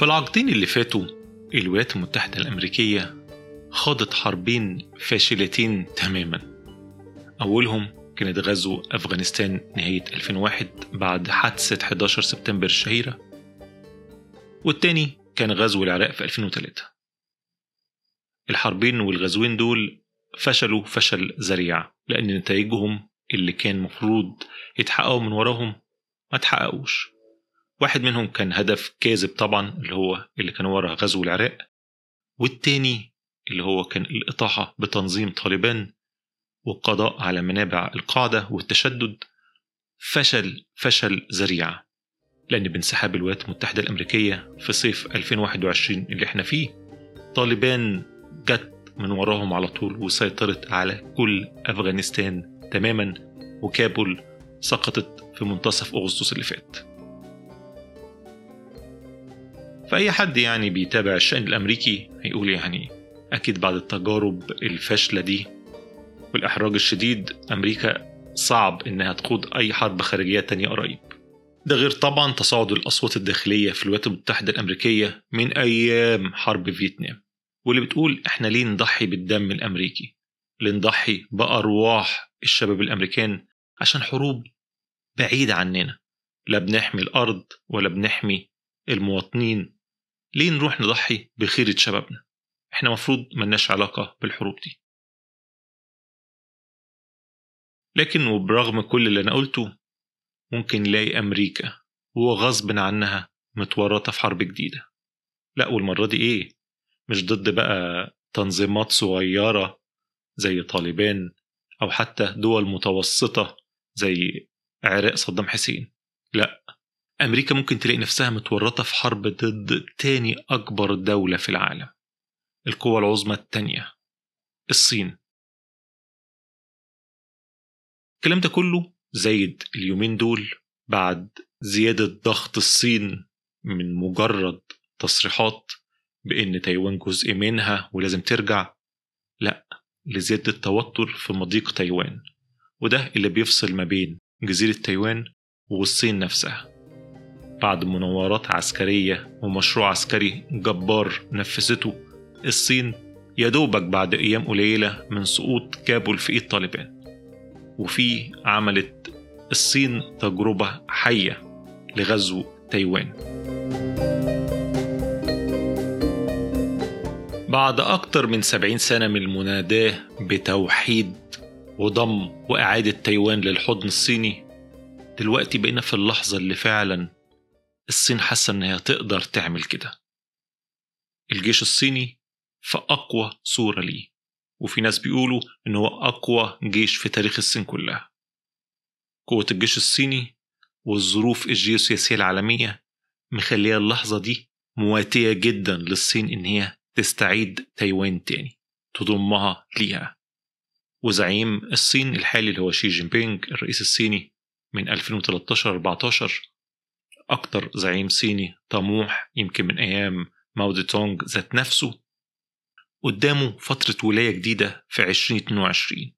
في العقدين اللي فاتوا الولايات المتحدة الأمريكية خاضت حربين فاشلتين تماما. أولهم كانت غزو أفغانستان نهاية 2001 بعد حادثة 11 سبتمبر الشهيرة والتاني كان غزو العراق في 2003 الحربين والغزوين دول فشلوا فشل ذريع لأن نتائجهم اللي كان مفروض يتحققوا من وراهم ما تحققوش. واحد منهم كان هدف كاذب طبعا اللي هو اللي كان ورا غزو العراق. والتاني اللي هو كان الإطاحة بتنظيم طالبان والقضاء على منابع القاعدة والتشدد فشل فشل ذريع لأن بانسحاب الولايات المتحدة الأمريكية في صيف 2021 اللي إحنا فيه طالبان جت من وراهم على طول وسيطرت على كل أفغانستان تماما وكابول سقطت في منتصف أغسطس اللي فات. فأي حد يعني بيتابع الشأن الأمريكي هيقول يعني أكيد بعد التجارب الفاشلة دي والإحراج الشديد أمريكا صعب إنها تخوض أي حرب خارجية تانية قريب. ده غير طبعا تصاعد الأصوات الداخلية في الولايات المتحدة الأمريكية من أيام حرب فيتنام واللي بتقول إحنا ليه نضحي بالدم الأمريكي؟ ليه نضحي بأرواح الشباب الأمريكان عشان حروب بعيدة عننا؟ لا بنحمي الأرض ولا بنحمي المواطنين ليه نروح نضحي بخيرة شبابنا؟ إحنا مفروض ملناش علاقة بالحروب دي. لكن وبرغم كل اللي أنا قلته ممكن نلاقي أمريكا وغصب عنها متورطة في حرب جديدة. لا والمرة دي إيه؟ مش ضد بقى تنظيمات صغيرة زي طالبان أو حتى دول متوسطة زي عراق صدام حسين. لا أمريكا ممكن تلاقي نفسها متورطة في حرب ضد تاني أكبر دولة في العالم القوة العظمى التانية الصين. الكلام ده كله زايد اليومين دول بعد زيادة ضغط الصين من مجرد تصريحات بإن تايوان جزء منها ولازم ترجع لأ لزيادة التوتر في مضيق تايوان وده اللي بيفصل ما بين جزيرة تايوان والصين نفسها. بعد مناورات عسكرية ومشروع عسكري جبار نفذته الصين يدوبك بعد أيام قليلة من سقوط كابول في إيد طالبان. وفي عملت الصين تجربة حية لغزو تايوان. بعد أكتر من سبعين سنة من المناداة بتوحيد وضم وإعادة تايوان للحضن الصيني دلوقتي بقينا في اللحظة اللي فعلا الصين حاسة إنها تقدر تعمل كده. الجيش الصيني في أقوى صورة ليه. وفي ناس بيقولوا إن هو أقوى جيش في تاريخ الصين كلها. قوة الجيش الصيني والظروف الجيوسياسية العالمية مخليها اللحظة دي مواتية جدا للصين إن هي تستعيد تايوان تاني تضمها ليها. وزعيم الصين الحالي اللي هو شي جين بينج الرئيس الصيني من 2013-14 أكتر زعيم صيني طموح يمكن من أيام ماو دي تونج ذات نفسه قدامه فترة ولاية جديدة في 2022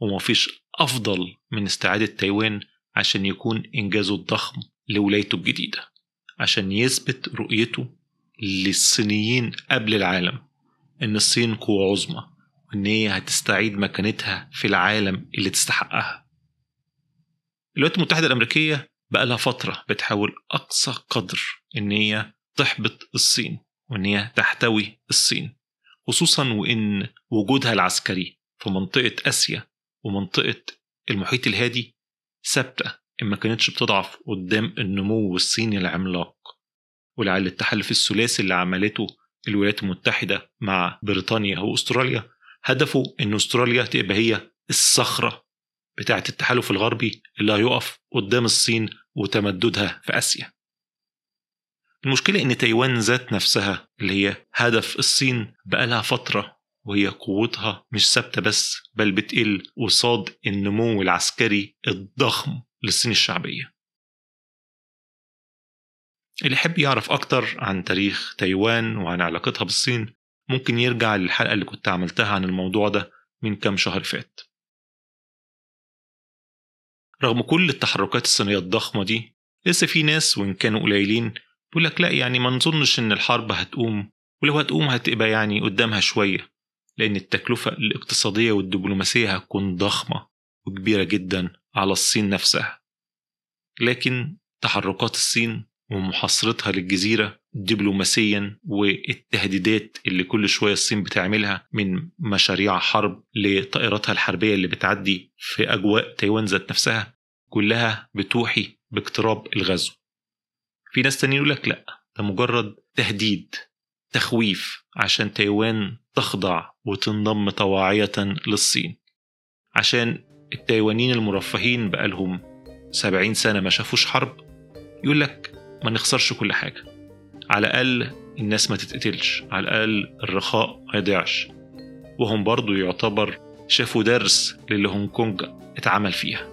ومفيش أفضل من استعادة تايوان عشان يكون إنجازه الضخم لولايته الجديدة عشان يثبت رؤيته للصينيين قبل العالم إن الصين قوة عظمى وإن هي هتستعيد مكانتها في العالم اللي تستحقها. الولايات المتحدة الأمريكية بقى لها فترة بتحاول أقصى قدر إن هي تحبط الصين وإن هي تحتوي الصين خصوصا وإن وجودها العسكري في منطقة آسيا ومنطقة المحيط الهادي ثابتة إن ما كانتش بتضعف قدام النمو الصيني العملاق. ولعل التحالف الثلاثي اللي عملته الولايات المتحدة مع بريطانيا وأستراليا هدفه إن أستراليا تبقى هي الصخرة بتاعة التحالف الغربي اللي هيقف قدام الصين وتمددها في آسيا. المشكلة إن تايوان ذات نفسها اللي هي هدف الصين بقالها فترة وهي قوتها مش ثابتة بس بل بتقل قصاد النمو العسكري الضخم للصين الشعبية. اللي يحب يعرف أكتر عن تاريخ تايوان وعن علاقتها بالصين ممكن يرجع للحلقة اللي كنت عملتها عن الموضوع ده من كام شهر فات. رغم كل التحركات الصينية الضخمة دي لسه في ناس وإن كانوا قليلين بيقول لك لا يعني ما نظنش إن الحرب هتقوم ولو هتقوم هتبقى يعني قدامها شوية لأن التكلفة الاقتصادية والدبلوماسية هتكون ضخمة وكبيرة جدا على الصين نفسها. لكن تحركات الصين ومحاصرتها للجزيرة دبلوماسيا والتهديدات اللي كل شوية الصين بتعملها من مشاريع حرب لطائراتها الحربية اللي بتعدي في أجواء تايوان ذات نفسها كلها بتوحي باقتراب الغزو. في ناس تانيين يقول لك لا ده مجرد تهديد تخويف عشان تايوان تخضع وتنضم طواعية للصين. عشان التايوانيين المرفهين بقالهم سبعين سنة ما شافوش حرب يقول لك ما نخسرش كل حاجة. على الأقل الناس ما تتقتلش على الأقل الرخاء ما يضيعش. وهم برضو يعتبر شافوا درس للي هونج كونج اتعمل فيها.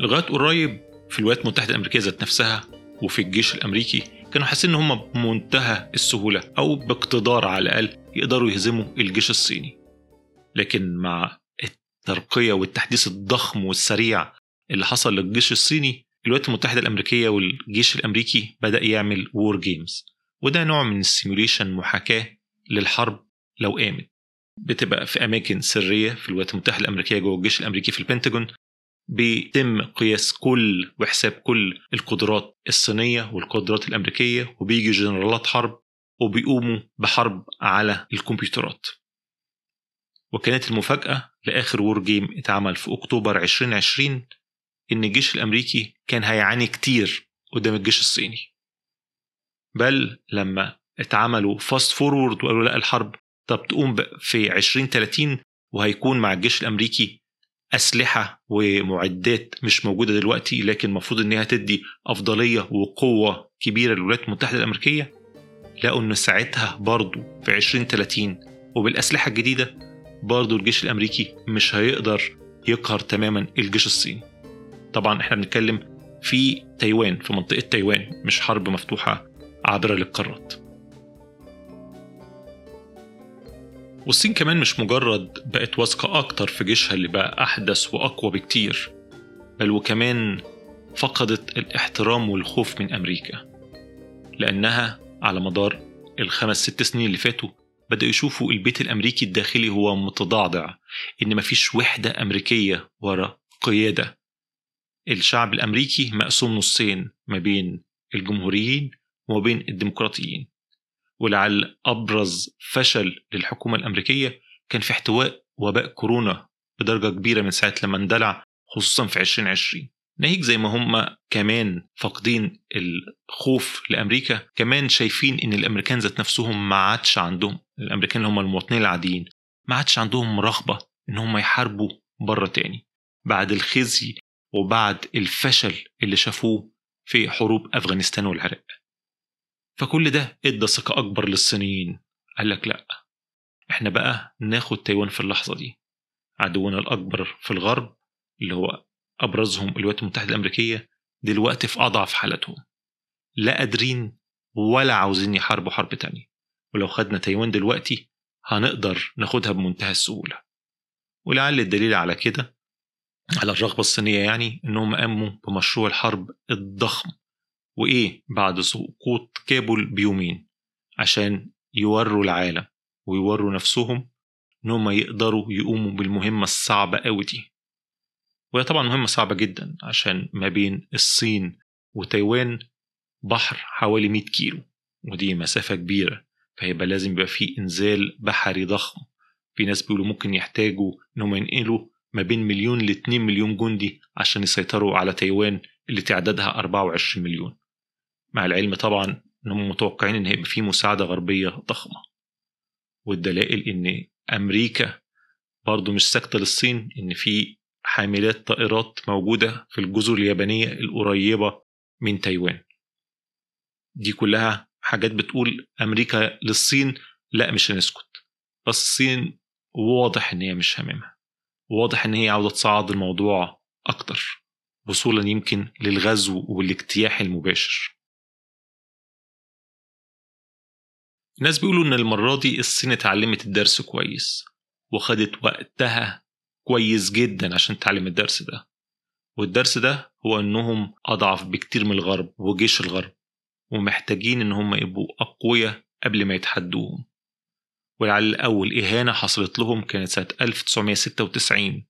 لغاية قريب في الولايات المتحدة الأمريكية ذات نفسها وفي الجيش الأمريكي كانوا حاسين إن هم بمنتهى السهولة أو باقتدار على الأقل يقدروا يهزموا الجيش الصيني. لكن مع الترقية والتحديث الضخم والسريع اللي حصل للجيش الصيني الولايات المتحدة الأمريكية والجيش الأمريكي بدأ يعمل war games وده نوع من ال simulation محاكاة للحرب لو قامت بتبقى في أماكن سرية في الولايات المتحدة الأمريكية جوه الجيش الأمريكي في البنتاجون. بيتم قياس كل وحساب كل القدرات الصينية والقدرات الأمريكية وبيجي جنرالات حرب وبيقوموا بحرب على الكمبيوترات. وكانت المفاجأة لآخر war game اتعمل في أكتوبر 2020 إن الجيش الأمريكي كان هيعاني كتير قدام الجيش الصيني. بل لما اتعملوا fast forward وقالوا لا الحرب طب تقوم في 2030 وهيكون مع الجيش الأمريكي أسلحة ومعدات مش موجودة دلوقتي لكن المفروض إنها تدي أفضلية وقوة كبيرة للولايات المتحدة الأمريكية. لقوا إن ساعتها برضو في 2030 وبالأسلحة الجديدة برضو الجيش الأمريكي مش هيقدر يقهر تماما الجيش الصيني. طبعا إحنا بنتكلم في تايوان في منطقة تايوان مش حرب مفتوحة عابرة للقارات. والصين كمان مش مجرد بقت واثقة أكتر في جيشها اللي بقى أحدث وأقوى بكتير بل وكمان فقدت الاحترام والخوف من أمريكا لأنها على مدار الخمس ست سنين اللي فاتوا بدأوا يشوفوا البيت الأمريكي الداخلي هو متضعضع إن مفيش وحدة أمريكية ورا قيادة الشعب الأمريكي مقسوم نصين ما بين الجمهوريين وما بين الديمقراطيين. ولعل أبرز فشل للحكومة الأمريكية كان في احتواء وباء كورونا بدرجة كبيرة من ساعة لما اندلع خصوصا في 2020 ناهيك زي ما هم كمان فاقدين الخوف لأمريكا كمان شايفين إن الأمريكان ذات نفسهم ما عادش عندهم الأمريكان اللي هم المواطنين العاديين ما عادش عندهم رغبة إن هم يحاربوا بره تاني. بعد الخزي وبعد الفشل اللي شافوه في حروب أفغانستان والعراق. فكل ده إدى ثقة أكبر للصينيين. قال لك لأ إحنا بقى ناخد تايوان في اللحظة دي. عدونا الأكبر في الغرب اللي هو أبرزهم الولايات المتحدة الأمريكية دلوقتي في أضعف حالتهم لا قادرين ولا عاوزين يحاربوا حرب تانية. ولو خدنا تايوان دلوقتي هنقدر ناخدها بمنتهى السهولة. ولعل الدليل على كده على الرغبة الصينية يعني إنهم قاموا بمشروع الحرب الضخم. وإيه بعد سقوط كابول بيومين؟ عشان يوروا العالم ويوروا نفسهم إنهم يقدروا يقوموا بالمهمة الصعبة أوي دي. وهي طبعا مهمة صعبة جدا عشان ما بين الصين وتايوان بحر حوالي 100 كيلو ودي مسافة كبيرة. فهيبقى لازم يبقى في إنزال بحري ضخم. في ناس بيقولوا ممكن يحتاجوا إنهم ينقلوا ما بين مليون ل 2 مليون جندي عشان يسيطروا على تايوان اللي تعدادها 24 مليون. مع العلم طبعا انهم متوقعين إن هيبقى في مساعدة غربية ضخمة. والدلائل إن أمريكا برضو مش ساكتة للصين إن في حاملات طائرات موجودة في الجزر اليابانية القريبة من تايوان. دي كلها حاجات بتقول أمريكا للصين لا مش هنسكت. بس الصين واضح إن هي مش هاممها واضح إن هي عاوزة تصعد الموضوع أكتر وصولا يمكن للغزو والاجتياح المباشر. الناس بيقولوا إن المرة دي الصين اتعلمت الدرس كويس وخدت وقتها كويس جدا عشان تتعلم الدرس ده. والدرس ده هو إنهم أضعف بكتير من الغرب وجيش الغرب ومحتاجين إن هم يبقوا أقوياء قبل ما يتحدوهم. ولعل أول إهانة حصلت لهم كانت سنة 1996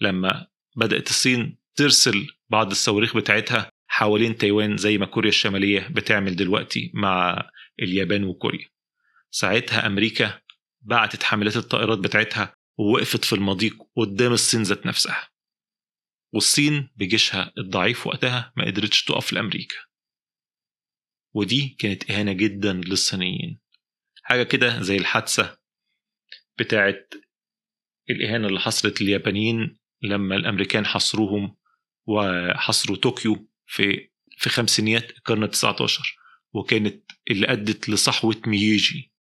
لما بدأت الصين ترسل بعض الصواريخ بتاعتها حوالين تايوان زي ما كوريا الشمالية بتعمل دلوقتي مع اليابان وكوريا. ساعتها أمريكا بعتت حاملات الطائرات بتاعتها ووقفت في المضيق قدام الصين ذات نفسها. والصين بجيشها الضعيف وقتها ما قدرتش تقف لأمريكا. ودي كانت إهانة جدا للصينيين. حاجة كده زي الحادثة بتاعت الإهانة اللي حصلت لليابانيين لما الأمريكان حصروهم وحصروا طوكيو في في خمسينيات القرن ال 19 وكانت اللي أدت لصحوة مييجي.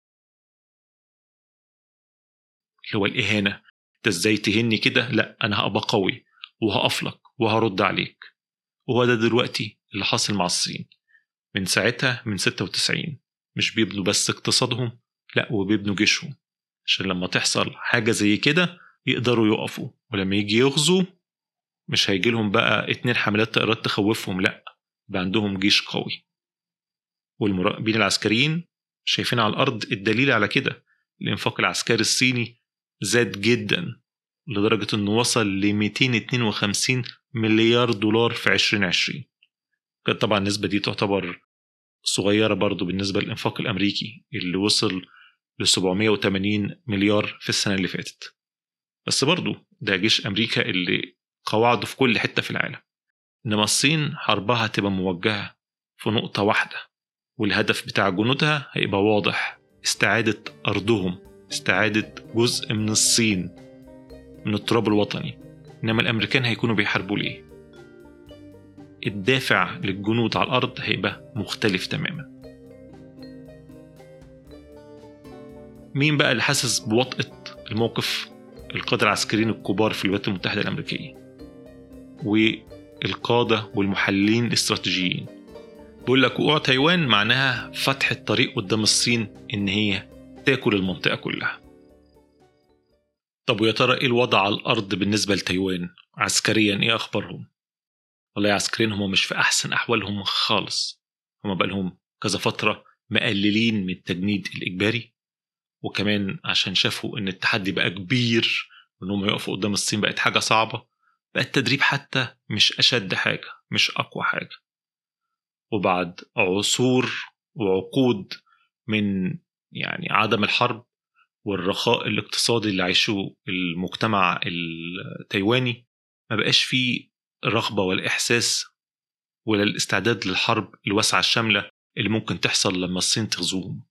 اللي هو الإهانة. أنت إزاي تهني كده؟ لأ أنا هبقى قوي وهقف لك وهرد عليك. وهو ده دلوقتي اللي حاصل مع الصين. من ساعتها من 96 مش بيبنوا بس اقتصادهم لا وبيبنوا جيشهم. عشان لما تحصل حاجة زي كده يقدروا يقفوا ولما يجي يغزوا مش هيجي لهم بقى اتنين حملات طائرات تخوفهم لا يبقى عندهم جيش قوي. والمراقبين العسكريين شايفين على الأرض الدليل على كده. الإنفاق العسكري الصيني زاد جدا لدرجة إنه وصل ل 252 مليار دولار في 2020 كانت طبعا النسبة دي تعتبر صغيرة برضو بالنسبة للإنفاق الأمريكي اللي وصل ل 780 مليار في السنة اللي فاتت. بس برضو ده جيش أمريكا اللي قواعده في كل حتة في العالم. إنما الصين حربها هتبقى موجهة في نقطة واحدة والهدف بتاع جنودها هيبقى واضح استعادة أرضهم استعادة جزء من الصين من التراب الوطني. إنما الأمريكان هيكونوا بيحاربوا ليه؟ الدافع للجنود على الأرض هيبقى مختلف تماما. مين بقى اللي حاسس بوطأة الموقف؟ القادة العسكريين الكبار في الولايات المتحدة الأمريكية والقادة والمحللين الاستراتيجيين. بيقول لك وقوع تايوان معناها فتح الطريق قدام الصين إن هي تاكل المنطقة كلها. طب ويا ترى إيه الوضع على الأرض بالنسبة لتايوان؟ عسكريا إيه أخبارهم؟ والله عسكريا هم مش في أحسن أحوالهم خالص. هم بقى لهم كذا فترة مقللين من التجنيد الإجباري. وكمان عشان شافوا إن التحدي بقى كبير وانهم يقفوا قدام الصين بقت حاجة صعبة بقى التدريب حتى مش أشد حاجة مش أقوى حاجة. وبعد عصور وعقود من يعني عدم الحرب والرخاء الاقتصادي اللي عايشه المجتمع التايواني ما بقاش فيه رغبة ولا إحساس ولا الاستعداد للحرب الواسعة الشاملة اللي ممكن تحصل لما الصين تغزوهم.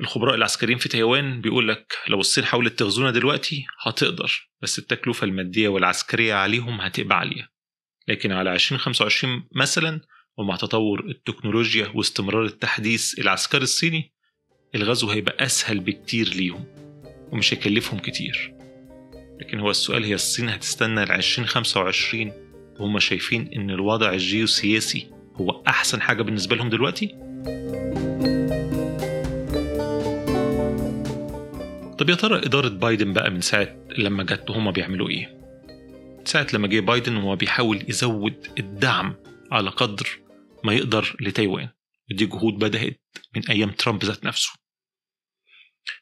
الخبراء العسكريين في تايوان بيقول لك لو الصين حاولت تغزونا دلوقتي هتقدر بس التكلفة المادية والعسكرية عليهم هتبقى عالية. لكن على 2025 مثلا ومع تطور التكنولوجيا واستمرار التحديث العسكري الصيني الغزو هيبقى أسهل بكتير ليهم ومش هيكلفهم كتير. لكن هو السؤال هي الصين هتستنى ل 2025 وهم شايفين إن الوضع الجيوسياسي هو أحسن حاجة بالنسبة لهم دلوقتي؟ طب يا ترى إدارة بايدن بقى من ساعة لما جت هما بيعملوا إيه؟ ساعة لما جه بايدن وهو بيحاول يزود الدعم على قدر ما يقدر لتايوان ودي جهود بدأت من أيام ترامب ذات نفسه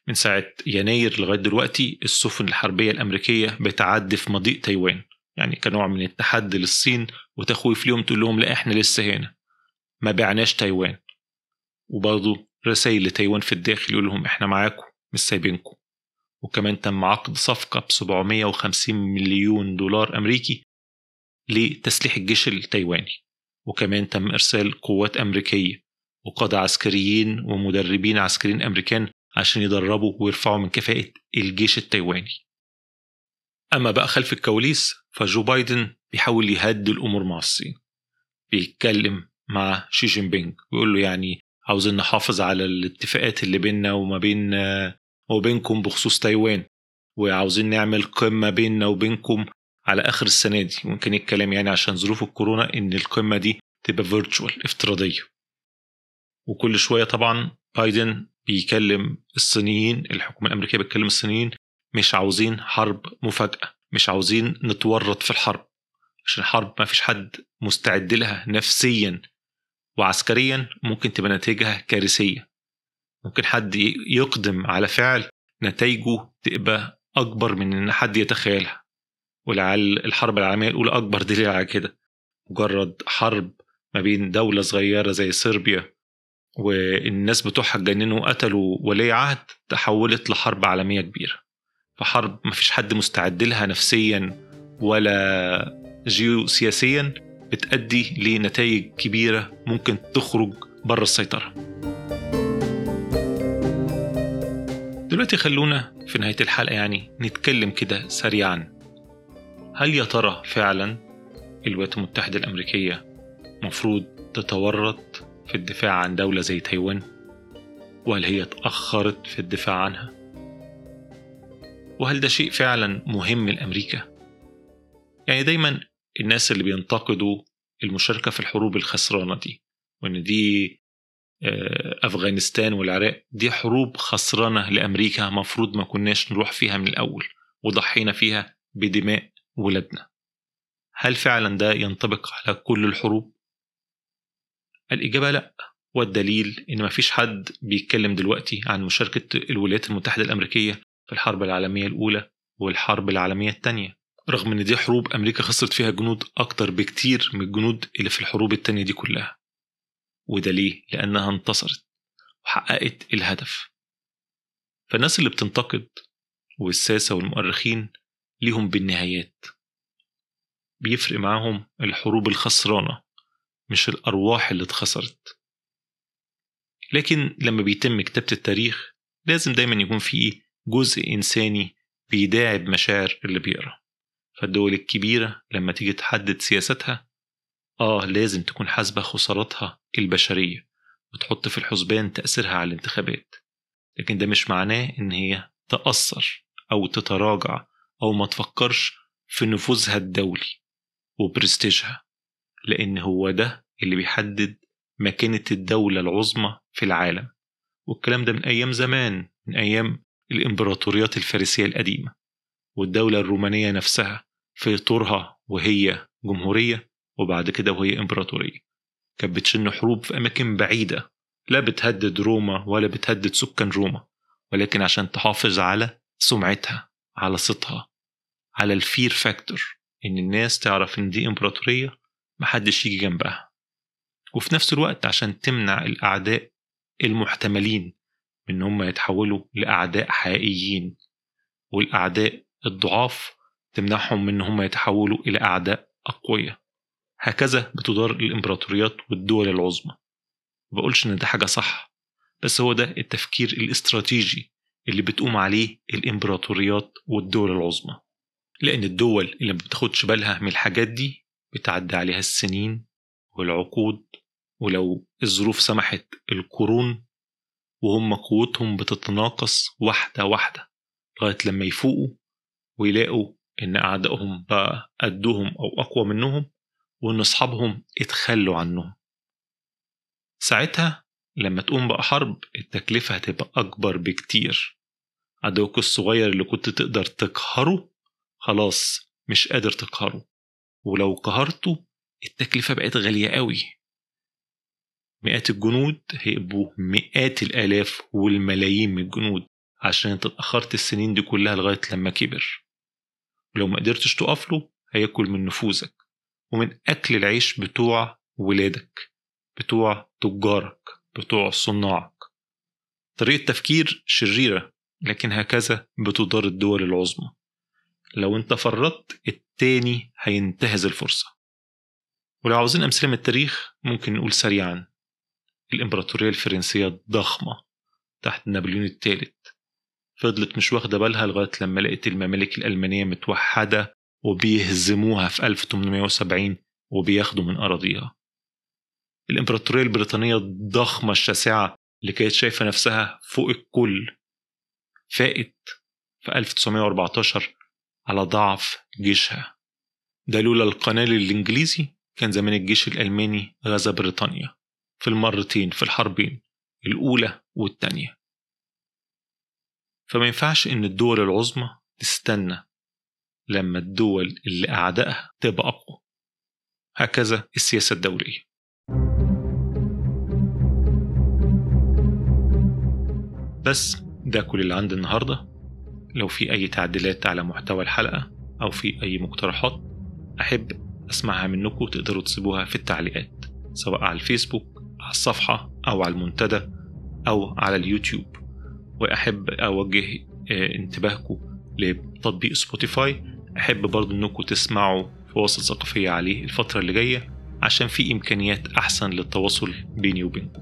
من ساعة يناير لغاية دلوقتي السفن الحربية الأمريكية بتعدي في مضيق تايوان. يعني كنوع من التحدي للصين وتخويف ليهم تقول لهم لا إحنا لسه هنا. ما بعناش تايوان. وبرضه رسائل لتايوان في الداخل يقول لهم إحنا معاكم مش سايبينكم. وكمان تم عقد صفقة ب 750 مليون دولار أمريكي لتسليح الجيش التايواني. وكمان تم إرسال قوات أمريكية وقادة عسكريين ومدربين عسكريين أمريكان عشان يدربوا ويرفعوا من كفاءة الجيش التايواني. أما بقى خلف الكواليس فجو بايدن بيحاول يهدي الأمور مع الصين. بيتكلم مع شي جين بينج ويقول له يعني عاوزين نحافظ على الاتفاقات اللي بيننا وما بين وبينكم بخصوص تايوان وعاوزين نعمل قمة بيننا وبينكم على آخر السنة دي. ممكن الكلام يعني عشان ظروف الكورونا إن القمة دي تبقى virtual افتراضية. وكل شوية طبعا بايدن بيكلم الصينيين الحكومة الأمريكية بتكلم الصينيين مش عاوزين حرب مفاجأة مش عاوزين نتورط في الحرب عشان الحرب ما فيش حد مستعد لها نفسيا وعسكريا ممكن تبقى نتائجها كارثية. ممكن حد يقدم على فعل نتائجه تبقى أكبر من إن حد يتخيلها. ولعل الحرب العالمية الأولى أكبر دليل على كده. مجرد حرب ما بين دولة صغيرة زي صربيا والناس بتوعها اتجننوا وقتلوا ولي عهد تحولت لحرب عالمية كبيرة. فحرب ما فيش حد مستعد لها نفسيا ولا جيوسياسيا بتأدي لنتائج كبيرة ممكن تخرج بره السيطرة. دلوقتي خلونا في نهاية الحلقة يعني نتكلم كده سريعا. هل يا ترى فعلا الولايات المتحدة الأمريكية مفروض تتورط في الدفاع عن دولة زي تايوان؟ وهل هي تأخرت في الدفاع عنها؟ وهل ده شيء فعلا مهم لأمريكا؟ يعني دايما الناس اللي بينتقدوا المشاركة في الحروب الخسرانة دي وإن دي آه، أفغانستان والعراق دي حروب خسرانة لأمريكا مفروض ما كناش نروح فيها من الأول وضحينا فيها بدماء ولادنا. هل فعلا ده ينطبق على كل الحروب؟ الإجابة لأ. والدليل إن مفيش حد بيتكلم دلوقتي عن مشاركة الولايات المتحدة الأمريكية في الحرب العالمية الأولى والحرب العالمية الثانية. رغم إن دي حروب أمريكا خسرت فيها جنود أكتر بكتير من الجنود اللي في الحروب التانية دي كلها. وده ليه؟ لأنها انتصرت وحققت الهدف. فالناس اللي بتنتقد والساسة والمؤرخين ليهم بالنهايات. بيفرق معاهم الحروب الخسرانة. مش الأرواح اللي اتخسرت. لكن لما بيتم كتابة التاريخ لازم دايما يكون فيه جزء إنساني بيداعب مشاعر اللي بيقرأ. فالدول الكبيرة لما تيجي تحدد سياستها آه لازم تكون حاسبة خساراتها البشرية وتحط في الحسبان تأثيرها على الانتخابات. لكن ده مش معناه إن هي تأثر أو تتراجع أو ما تفكرش في نفوذها الدولي وبرستيجها. لأن هو ده اللي بيحدد مكانة الدولة العظمى في العالم. والكلام ده من أيام زمان من أيام الإمبراطوريات الفارسية القديمة. والدولة الرومانية نفسها في طورها وهي جمهورية وبعد كده وهي إمبراطورية. كانت بتشن حروب في أماكن بعيدة. لا بتهدد روما ولا بتهدد سكان روما ولكن عشان تحافظ على سمعتها على صيتها على ال fear factor إن الناس تعرف إن دي إمبراطورية محدش يجي جنبها. وفي نفس الوقت عشان تمنع الأعداء المحتملين من هم يتحولوا لأعداء حقيقيين والأعداء الضعاف تمنعهم من هم يتحولوا إلى أعداء أقوياء. هكذا بتدار الإمبراطوريات والدول العظمى. بقولش إن ده حاجة صح بس هو ده التفكير الاستراتيجي اللي بتقوم عليه الإمبراطوريات والدول العظمى. لأن الدول اللي ما بتاخدش بالها من الحاجات دي بتعدي عليها السنين والعقود ولو الظروف سمحت القرون وهم قوتهم بتتناقص واحدة واحدة لغاية لما يفوقوا ويلاقوا إن أعدائهم بقى قدهم أو أقوى منهم وإن أصحابهم اتخلوا عنهم. ساعتها لما تقوم بقى حرب التكلفة هتبقى أكبر بكتير. عدوك الصغير اللي كنت تقدر تقهره خلاص مش قادر تقهره. ولو قهرته التكلفة بقت غالية قوي. مئات الجنود هيبقوا مئات الآلاف والملايين من الجنود عشان انت اتأخرت السنين دي كلها لغاية لما كبر. ولو ما قدرتش تقف له هياكل من نفوذك ومن أكل العيش بتوع ولادك بتوع تجارك بتوع صناعك. طريقة تفكير شريرة لكن هكذا بتدار الدول العظمى. لو انت فرطت التاني هينتهز الفرصة. ولو عاوزين أمثلة من التاريخ ممكن نقول سريعا. الإمبراطورية الفرنسية الضخمة تحت نابليون الثالث. فضلت مش واخدة بالها لغاية لما لقيت الممالك الألمانية متوحدة وبيهزموها في 1870 وبياخدوا من أراضيها. الإمبراطورية البريطانية الضخمة الشاسعة اللي كانت شايفة نفسها فوق الكل فاقت في 1914 على ضعف جيشها. ده لولا القنال الإنجليزي كان زمان الجيش الألماني غزا بريطانيا في المرتين في الحربين الأولى والتانية. فما ينفعش إن الدول العظمى تستنى لما الدول اللي أعدائها تبقى أقوى. هكذا السياسة الدولية. بس ده كل اللي عندي النهاردة. لو في أي تعديلات على محتوى الحلقة أو في أي مقترحات أحب أسمعها منكم تقدروا تسيبوها في التعليقات سواء على الفيسبوك على الصفحة أو على المنتدى أو على اليوتيوب. وأحب أوجه آه، انتباهكم لتطبيق سبوتيفاي. أحب برضو أنكم تسمعوا فواصل ثقافية عليه الفترة اللي جاية عشان في إمكانيات أحسن للتواصل بيني وبينكم.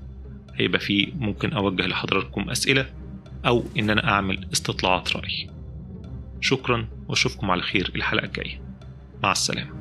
هيبقى في ممكن أوجه لحضراتكم أسئلة أو إن أنا أعمل استطلاعات رأي شكرا وأشوفكم على خير الحلقة الجاية. مع السلامة.